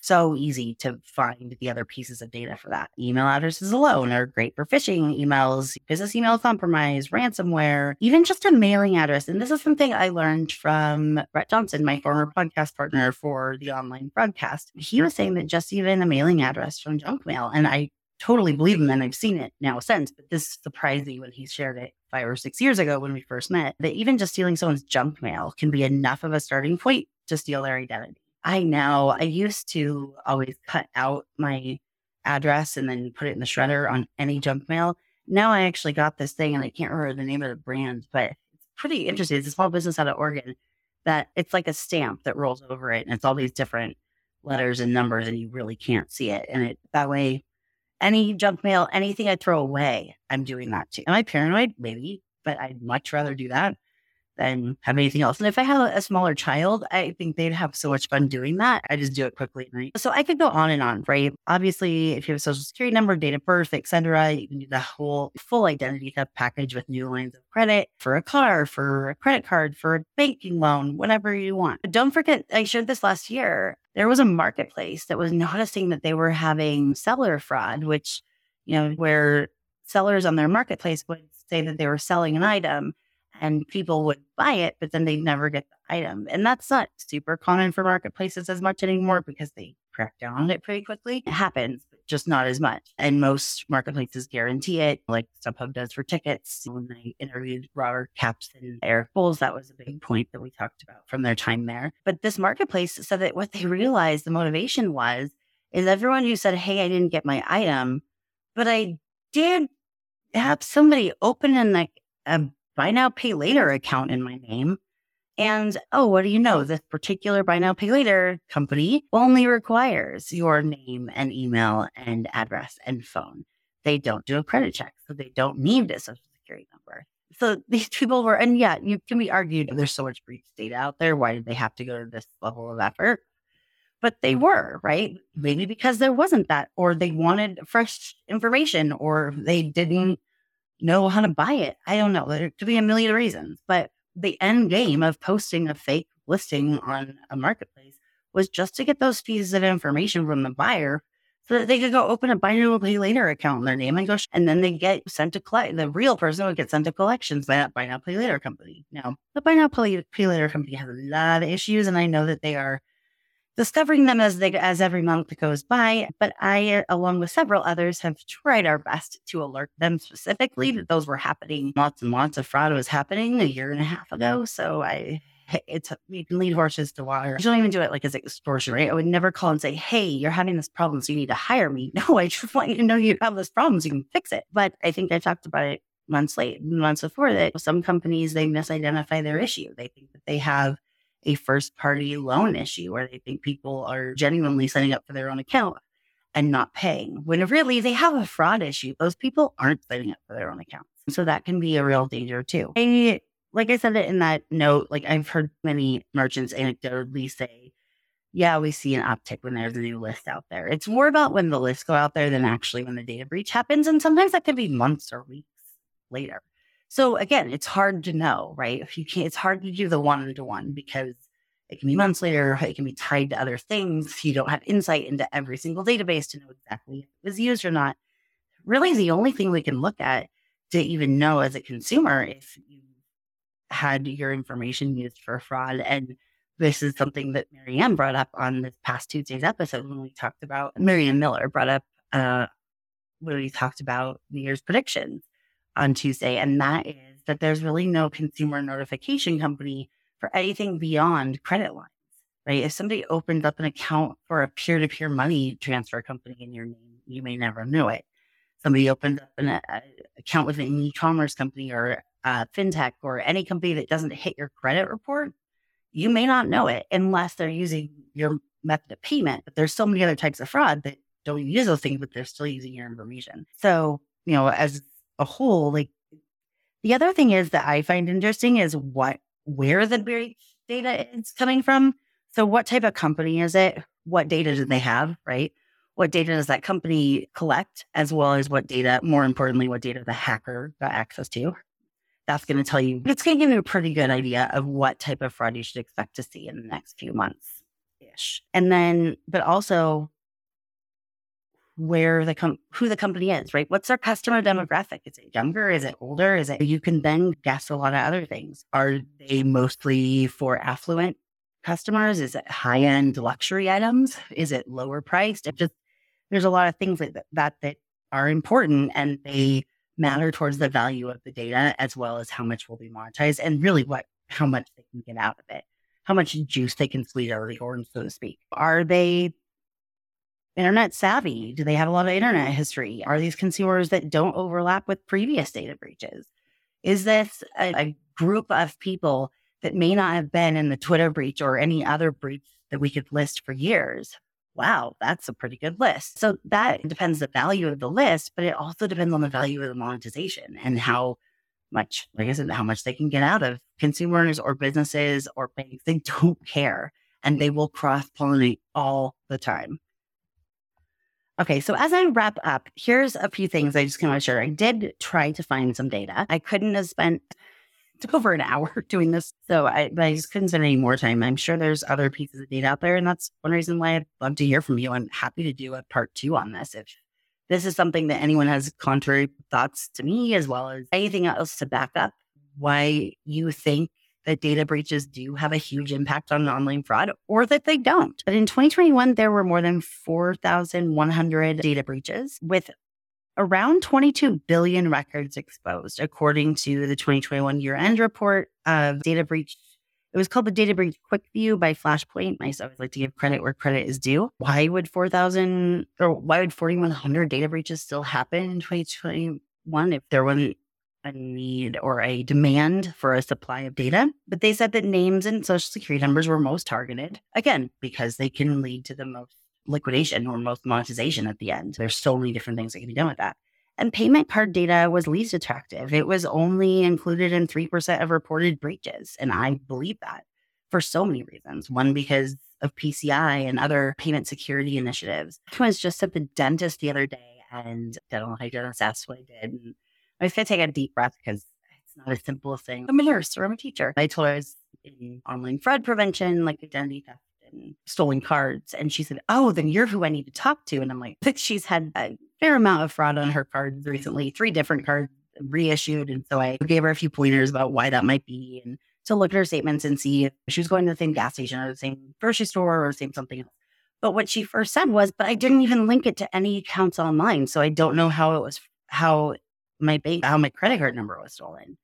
[SPEAKER 1] so easy to find the other pieces of data for that. Email addresses alone are great for phishing emails, business email compromise, ransomware, even just a mailing address. And this is something I learned from Brett Johnson, my former podcast partner for the online broadcast. He was saying that just even a mailing address from junk mail, and I totally believe him and I've seen it now since, but this surprised me when he shared it five or six years ago when we first met, that even just stealing someone's junk mail can be enough of a starting point to steal their identity. I know. I used to always cut out my address and then put it in the shredder on any junk mail. Now I actually got this thing and I can't remember the name of the brand, but it's pretty interesting. It's a small business out of Oregon that it's like a stamp that rolls over it and it's all these different letters and numbers and you really can't see it. And it that way, any junk mail, anything I throw away, I'm doing that too. Am I paranoid? Maybe, but I'd much rather do that than have anything else. And if I have a smaller child, I think they'd have so much fun doing that. I just do it quickly. So I could go on and on, right? Obviously, if you have a social security number, date of birth, etc., you can do the whole full identity theft package with new lines of credit for a car, for a credit card, for a banking loan, whatever you want. But don't forget, I shared this last year. There was a marketplace that was noticing that they were having seller fraud, which, you know, where sellers on their marketplace would say that they were selling an item and people would buy it, but then they'd never get the item. And that's not super common for marketplaces as much anymore because they crack down on it pretty quickly. It happens, but just not as much. And most marketplaces guarantee it, like StubHub does for tickets. When I interviewed Robert Capps and Eric Bowles, that was a big point that we talked about from their time there. But this marketplace said that what they realized the motivation was is everyone who said, Hey, I didn't get my item, but I did have somebody open in like a buy now, pay later account in my name. And oh, what do you know? This particular buy now, pay later company only requires your name and email and address and phone. They don't do a credit check, so they don't need a social security number. So *laughs* these people were, and yeah, you can be argued there's so much breach data out there. Why did they have to go to this level of effort? But they were, right? Maybe because there wasn't that, or they wanted fresh information, or they didn't know how to buy it. I don't know. There could be a million reasons, but the end game of posting a fake listing on a marketplace was just to get those pieces of information from the buyer so that they could go open a buy now pay later account in their name and go, sh- and then they get sent to collect. The real person would get sent to collections by that buy now pay later company. Now, the buy now pay, later company has a lot of issues, and I know that they are discovering them as they as every month that goes by. But I, along with several others, have tried our best to alert them specifically that those were happening. Lots and lots of fraud was happening a year and a half ago. So I it's you can lead horses to water. I don't even do it like as extortion, right? I would never call and say, "Hey, you're having this problem, so you need to hire me." *laughs* No, I just want you to know you have this problem, so you can fix it. But I think I talked about it months late, months before that. Some companies they misidentify their issue. They think that they have a first party loan issue where they think people are genuinely signing up for their own account and not paying when really they have a fraud issue. Those people aren't signing up for their own accounts. So that can be a real danger too. I, like I said it in that note, like I've heard many merchants anecdotally say, yeah, we see an uptick when there's a new list out there. It's more about when the lists go out there than actually when the data breach happens. And sometimes that can be months or weeks later. So again, it's hard to know, right? If you can't, it's hard to do the one to one because it can be months later. It can be tied to other things. You don't have insight into every single database to know exactly if it was used or not. Really, the only thing we can look at to even know as a consumer if you had your information used for fraud. And this is something that Marianne brought up on this past Tuesday's episode when we talked about Marianne Miller brought up uh, when we talked about New Year's predictions on Tuesday. And that is that there's really no consumer notification company for anything beyond credit lines, right? If somebody opens up an account for a peer to peer money transfer company in your name, you may never know it. Somebody opens up an a, account with an e commerce company or a fintech or any company that doesn't hit your credit report, you may not know it unless they're using your method of payment. But there's so many other types of fraud that don't use those things, but they're still using your information. So, you know, as a whole, like the other thing is that I find interesting is what where the data is coming from. So what type of company is it? What data do they have, right? What data does that company collect, as well as what data, more importantly, what data the hacker got access to? That's going to tell you, it's going to give you a pretty good idea of what type of fraud you should expect to see in the next few months ish. And then, but also where the com- who the company is, right? What's their customer mm-hmm. demographic? Is it younger? Is it older? Is it you can then guess a lot of other things. Are they mostly for affluent customers? Is it high end luxury items? Is it lower priced? It just there's a lot of things that that that are important and they matter towards the value of the data as well as how much will be monetized and really what how much they can get out of it. How much juice they can squeeze out of the orange, so to speak. Are they internet savvy? Do they have a lot of internet history? Are these consumers that don't overlap with previous data breaches? Is this a, a group of people that may not have been in the Twitter breach or any other breach that we could list for years? Wow, that's a pretty good list. So that depends the value of the list, but it also depends on the value of the monetization and how much, like I said, how much they can get out of consumers or businesses or banks. They don't *laughs* care and they will cross pollinate all the time. Okay, so as I wrap up, here's a few things I just want to share. I did try to find some data. I couldn't have spent *laughs* over an hour *laughs* doing this, so I, I just couldn't spend any more time. I'm sure there's other pieces of data out there, and that's one reason why I'd love to hear from you. I'm happy to do a part two on this if this is something that anyone has contrary thoughts to me, as well as anything else to back up why you think that data breaches do have a huge impact on online fraud or that they don't. But in 2021, there were more than 4,100 data breaches with around 22 billion records exposed, according to the 2021 year end report of data breach. It was called the Data Breach Quick View by Flashpoint. I always like to give credit where credit is due. Why would 4,000 or why would 4,100 data breaches still happen in 2021 if there wasn't a need or a demand for a supply of data. But they said that names and social security numbers were most targeted, again, because they can lead to the most liquidation or most monetization at the end. There's so many different things that can be done with that. And payment card data was least attractive. It was only included in 3% of reported breaches. And I believe that for so many reasons. One, because of PCI and other payment security initiatives. I was just at the dentist the other day and dental hygienist asked what I did. And I was going to take a deep breath because it's not a simple thing. I'm a nurse or I'm a teacher. I told her I was in online fraud prevention, like identity theft and stolen cards. And she said, Oh, then you're who I need to talk to. And I'm like, she's had a fair amount of fraud on her cards recently, three different cards reissued. And so I gave her a few pointers about why that might be and to look at her statements and see if she was going to the same gas station or the same grocery store or the same something else. But what she first said was, but I didn't even link it to any accounts online. So I don't know how it was, how my bank, how my credit card number was stolen.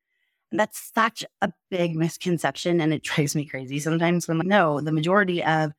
[SPEAKER 1] And that's such a big misconception. And it *laughs* drives me crazy sometimes when, like, no, the majority of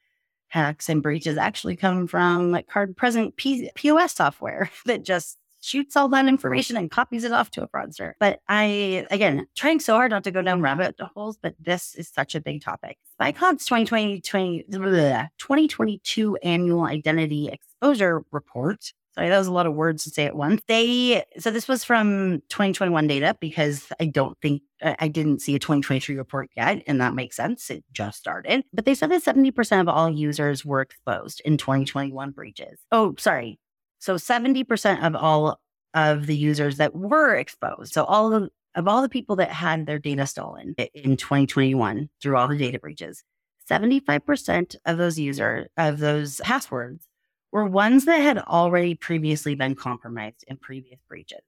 [SPEAKER 1] hacks and breaches actually come from like card present P- POS software *laughs* that just shoots all that information and copies it off to a fraudster. But I, again, trying so hard not to go down rabbit holes, but this is such a big topic. SpyCloud's 2020, 20, 2022 annual identity exposure report Sorry, that was a lot of words to say at once. They so this was from 2021 data because I don't think I didn't see a 2023 report yet, and that makes sense. It just started, but they said that 70% of all users were exposed in 2021 breaches. Oh, sorry. So 70% of all of the users that were exposed. So all of, of all the people that had their data stolen in 2021 through all the data breaches, 75% of those user of those passwords were ones that had already previously been compromised in previous breaches.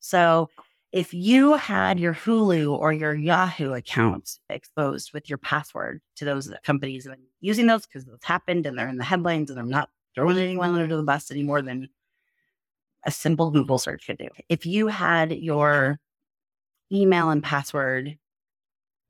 [SPEAKER 1] So if you had your Hulu or your Yahoo accounts exposed with your password to those companies and using those because those happened and they're in the headlines and I'm not throwing anyone under the bus any more than a simple Google search could do. If you had your email and password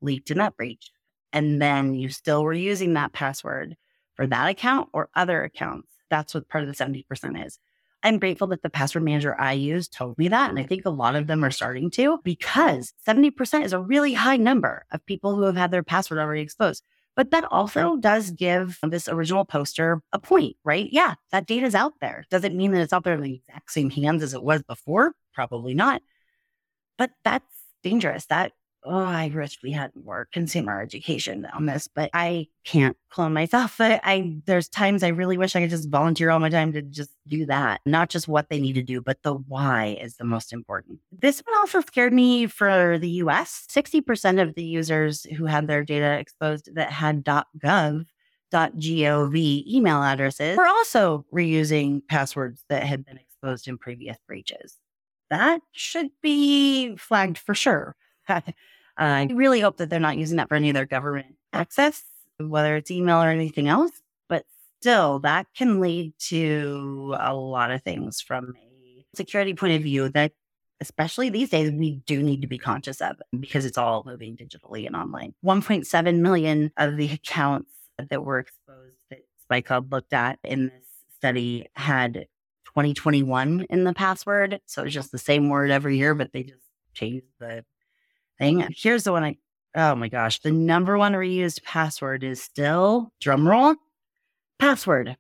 [SPEAKER 1] leaked in that breach, and then you still were using that password for that account or other accounts, that's what part of the 70% is. I'm grateful that the password manager I use told me that. And I think a lot of them are starting to because 70% is a really high number of people who have had their password already exposed. But that also does give this original poster a point, right? Yeah, that data is out there. Does it mean that it's out there in the exact same hands as it was before? Probably not. But that's dangerous. That oh, I wish we had more consumer education on this, but I can't clone myself. I, I, there's times I really wish I could just volunteer all my time to just do that. Not just what they need to do, but the why is the most important. This one also scared me for the US. 60% of the users who had their data exposed that had .gov .gov email addresses were also reusing passwords that had been exposed in previous breaches. That should be flagged for sure. *laughs* I really hope that they're not using that for any of their government access, whether it's email or anything else. But still, that can lead to a lot of things from a security point of view that, especially these days, we do need to be conscious of because it's all moving digitally and online. 1.7 million of the accounts that were exposed that SpyCloud looked at in this study had 2021 in the password. So it's just the same word every year, but they just changed the thing. Here's the one I, oh my gosh, the number one reused password is still, drumroll, password.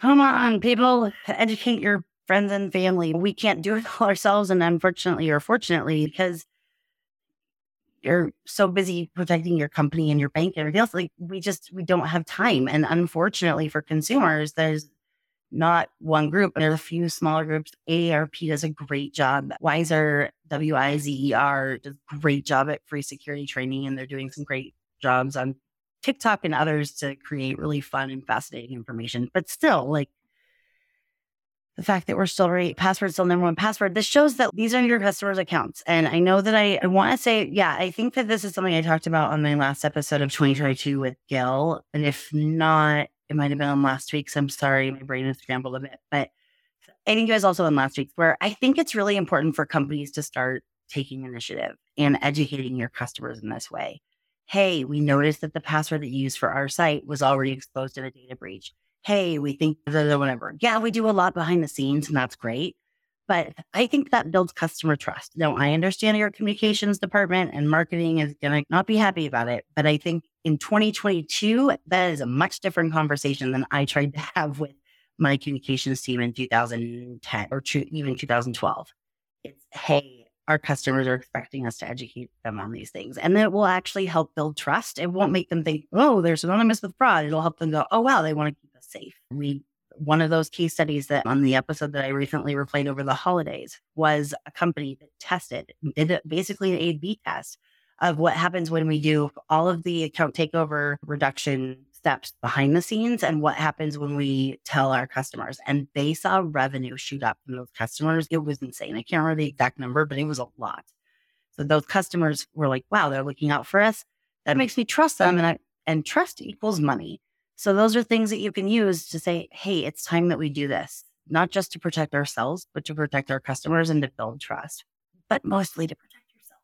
[SPEAKER 1] Come on, people, educate your friends and family. We can't do it *laughs* all ourselves. And unfortunately or fortunately, because you're so busy protecting your company and your bank and everything else. Like we just we don't have time. And unfortunately for consumers, there's not one group. There's a few smaller groups. AARP does a great job. Wizer, W I Z E R, does a great job at free security training, and they're doing some great jobs on TikTok and others to create really fun and fascinating information. But still, like the fact that we're still right, password still number one password. This shows that these are your customers' accounts. And I know that I, I want to say, yeah, I think that this is something I talked about on my last episode of 2022 with Gil. And if not, it might have been on last week's. I'm sorry, my brain is scrambled a bit. But I think it was also on last week's where I think it's really important for companies to start taking initiative and educating your customers in this way. Hey, we noticed that the password that you used for our site was already exposed in a data breach hey, we think whatever. Yeah, we do a lot behind the scenes and that's great. But I think that builds customer trust. Now, I understand your communications department and marketing is going to not be happy about it. But I think in 2022, that is a much different conversation than I tried to have with my communications team in 2010 or even 2012. It's, hey, our customers are expecting us to educate them on these things. And it will actually help build trust. It won't make them think, oh, they're synonymous with fraud. It'll help them go, oh, wow, they want to keep us safe. We one of those case studies that on the episode that I recently replayed over the holidays was a company that tested, did basically an A B test of what happens when we do all of the account takeover reduction steps behind the scenes and what happens when we tell our customers. And they saw revenue shoot up from those customers. It was insane. I can't remember the exact number, but it was a lot. So those customers were like, wow, they're looking out for us. That makes me trust them. And I, and trust equals money. So those are things that you can use to say, hey, it's time that we do this, not just to protect ourselves, but to protect our customers and to build trust, but mostly to protect yourself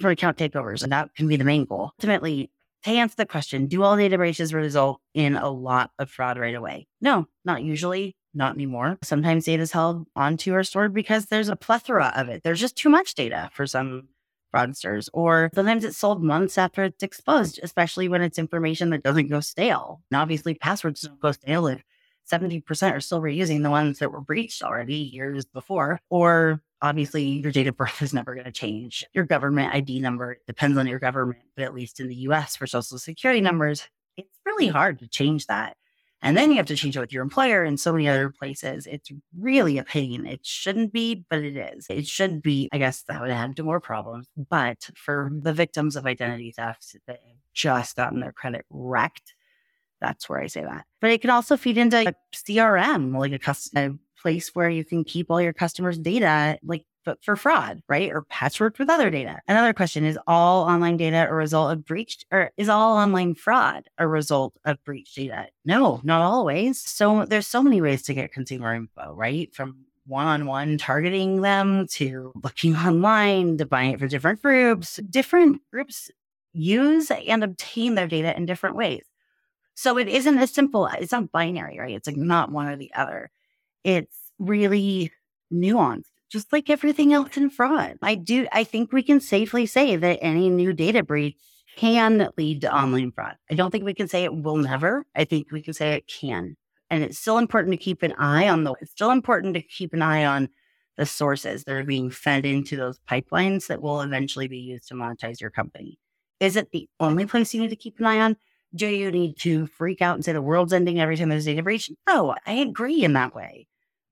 [SPEAKER 1] from account takeovers. And that can be the main goal. Ultimately, to answer the question, do all data breaches result in a lot of fraud right away? No, not usually, not anymore. Sometimes data is held onto or stored because there's a plethora of it. There's just too much data for some fraudsters, or sometimes it's sold months after it's exposed, especially when it's information that doesn't go stale. And obviously, passwords don't go stale if 70% are still reusing the ones that were breached already years before, or obviously your date of birth *laughs* is never going to change. Your government ID number depends on your government, but at least in the US for social security numbers, it's really hard to change that. And then you have to change it with your employer and so many other places. It's really a pain. It shouldn't be, but it is. It should be, I guess that would add to more problems. But for the victims of identity theft that have just gotten their credit wrecked, that's where I say that. But it can also feed into a CRM, like a, custom, place where you can keep all your customers' data, like but for fraud, right? Or patchwork with other data. Another question is all online data a result of breached or is all online fraud a result of breached data? No, not always. So there's so many ways to get consumer info, right? From one-on-one targeting them to looking *laughs* online to buying it for different groups. Different groups use and obtain their data in different ways. So it isn't as simple. It's not binary, right? It's like not one or the other it's really nuanced, just like everything else in fraud. I do, I think we can safely say that any new data breach can lead to online fraud. I don't think we can say it will never. I think we can say it can. And it's still important to keep an eye on the, it's still important to keep an eye on the sources that are being fed into those pipelines that will eventually be used to monetize your company. Is it the only place you need to keep an eye on? Do you need to freak out and say the world's ending every time there's a data breach? No, I agree in that way.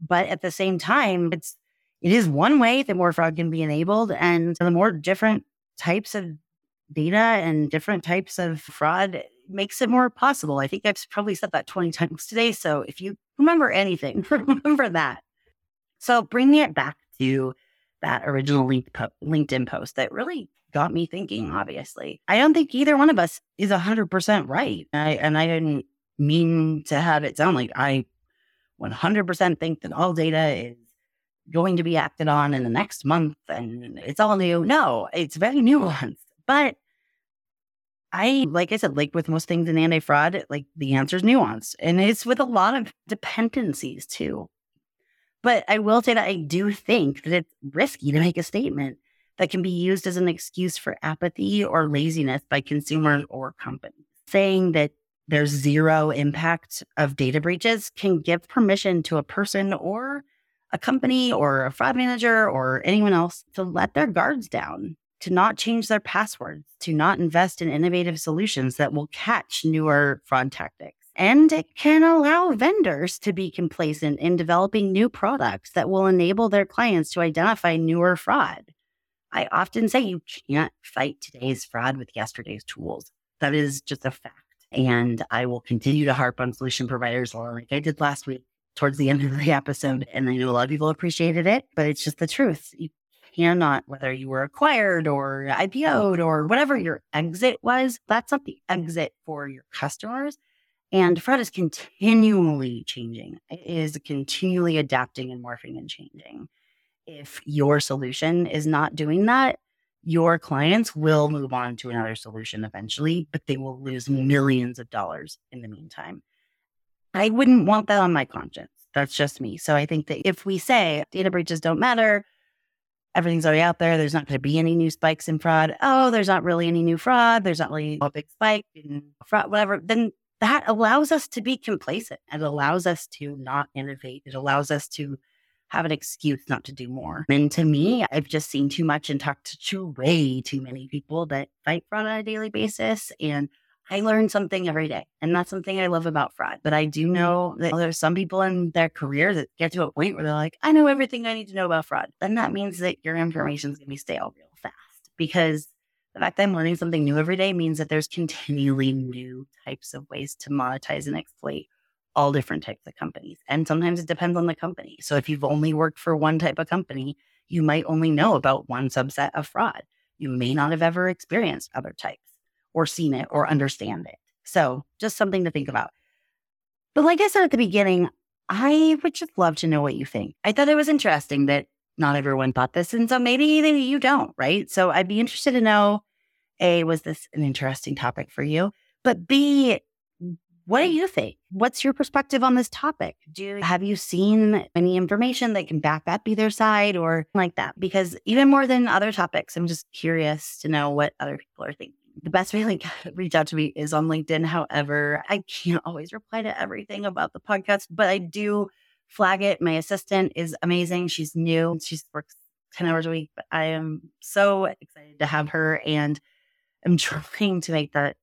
[SPEAKER 1] But at the same time, it's it is one way that more fraud can be enabled. And the more different types of data and different types of fraud makes it more possible. I think I've probably said that 20 times today. So if you remember anything, *laughs* remember that. So bringing it back to that original LinkedIn post that really got me thinking, obviously. I don't think either one of us is 100% right. I, and I didn't mean to have it sound like I 100% think that all data is going to be acted on in the next month and it's all new. No, it's very *laughs* nuanced. But I, like I said, like with most things in anti fraud, like the answer is nuanced and it's with a lot of dependencies too. But I will say that I do think that it's risky to make a statement that can be used as an excuse for apathy or laziness by consumers or companies. Saying that there's zero impact of data breaches can give permission to a person or a company or a fraud manager or anyone else to let their guards down, to not change their passwords, to not invest in innovative solutions that will catch newer fraud tactics. And it can allow vendors to be complacent in developing new products that will enable their clients to identify newer fraud. I often say you can't fight today's fraud with yesterday's tools. That is just a fact. And I will continue to harp on solution providers like I did last week towards the end of the *laughs* episode. And I know a lot of people appreciated it, but it's just the truth. You cannot, whether you were acquired or IPO'd or whatever your exit was, that's not the exit for your customers. And fraud is continually changing. It is continually adapting and morphing and changing. If your solution is not doing that, your clients will move on to another solution eventually, but they will lose millions of dollars in the meantime. I wouldn't want that on my conscience. That's just me. So I think that if we say data breaches don't matter, everything's already out there, there's not going to be any new spikes in fraud. Oh, there's not really any new fraud. There's not really a big spike in fraud, whatever. Then that allows us to be complacent. It allows us to not innovate. It allows us to have an excuse not to do more. And to me, I've just seen too much and talked to way too many people that fight fraud on a daily basis. And I learn something every day. And that's something I love about fraud. But I do mm. know that there's some people in their career that get to a point where they're like, I know everything I need to know about fraud. Then that means that your information is going to be stale real fast because the fact that I'm learning something new every day means that there's continually new types of ways to monetize and exploit all different types of companies. And sometimes it depends on the company. So if you've only worked for one type of company, you might only know about one subset of fraud. You may not have ever experienced other types or seen it or understand it. So just something to think about. But like I said at the beginning, I would just love to know what you think. I thought it was interesting that not everyone thought this. And so maybe you don't, right? So I'd be interested to know A, was this an interesting topic for you? But B, what do you think? What's your perspective on this topic? Do have you seen any information that can back up either side or like that? Because even more than other topics, I'm just curious to know what other people are thinking. The best way to *laughs* reach out to me is on LinkedIn. However, I can't always reply to everything about the podcast, but I do flag it. My assistant is amazing. She's new. She works 10 hours a week, but I am so excited to have her and I'm *laughs* trying to make that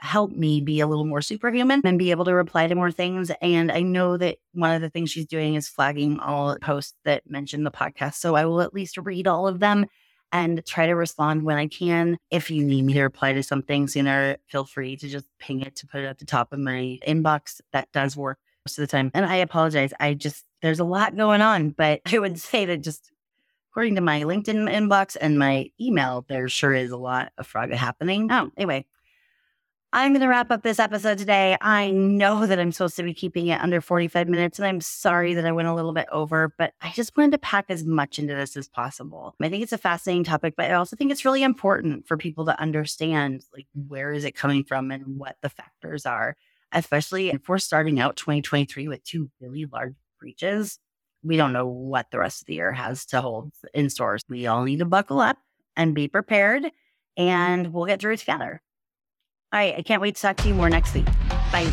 [SPEAKER 1] help me be a little more superhuman and be able to reply to more things. And I know that one of the things she's doing is flagging all posts that mention the podcast. So I will at least read all of them and try to respond when I can. If you need me to reply to something sooner, feel free to just ping it to put it at the top of my inbox. That does work most of the time. And I apologize. I just, there's a lot going on, but *laughs* I would say that just according to my LinkedIn inbox and my email, there sure is a lot of fraud happening. Oh, anyway, I'm going to wrap up this episode today. I know that I'm supposed to be keeping it under 45 minutes, and I'm sorry that I went a little bit over, but I just wanted to pack as much into this as possible. I think it's a fascinating topic, but I also think it's really important for people to understand like where is it coming from and what the factors are, especially if we're starting out 2023 with two really large breaches. We don't know what the rest of the year has to hold in stores. We all need to buckle up and be prepared, and we'll get through it together. All right. I can't wait to talk to you more next week. Bye.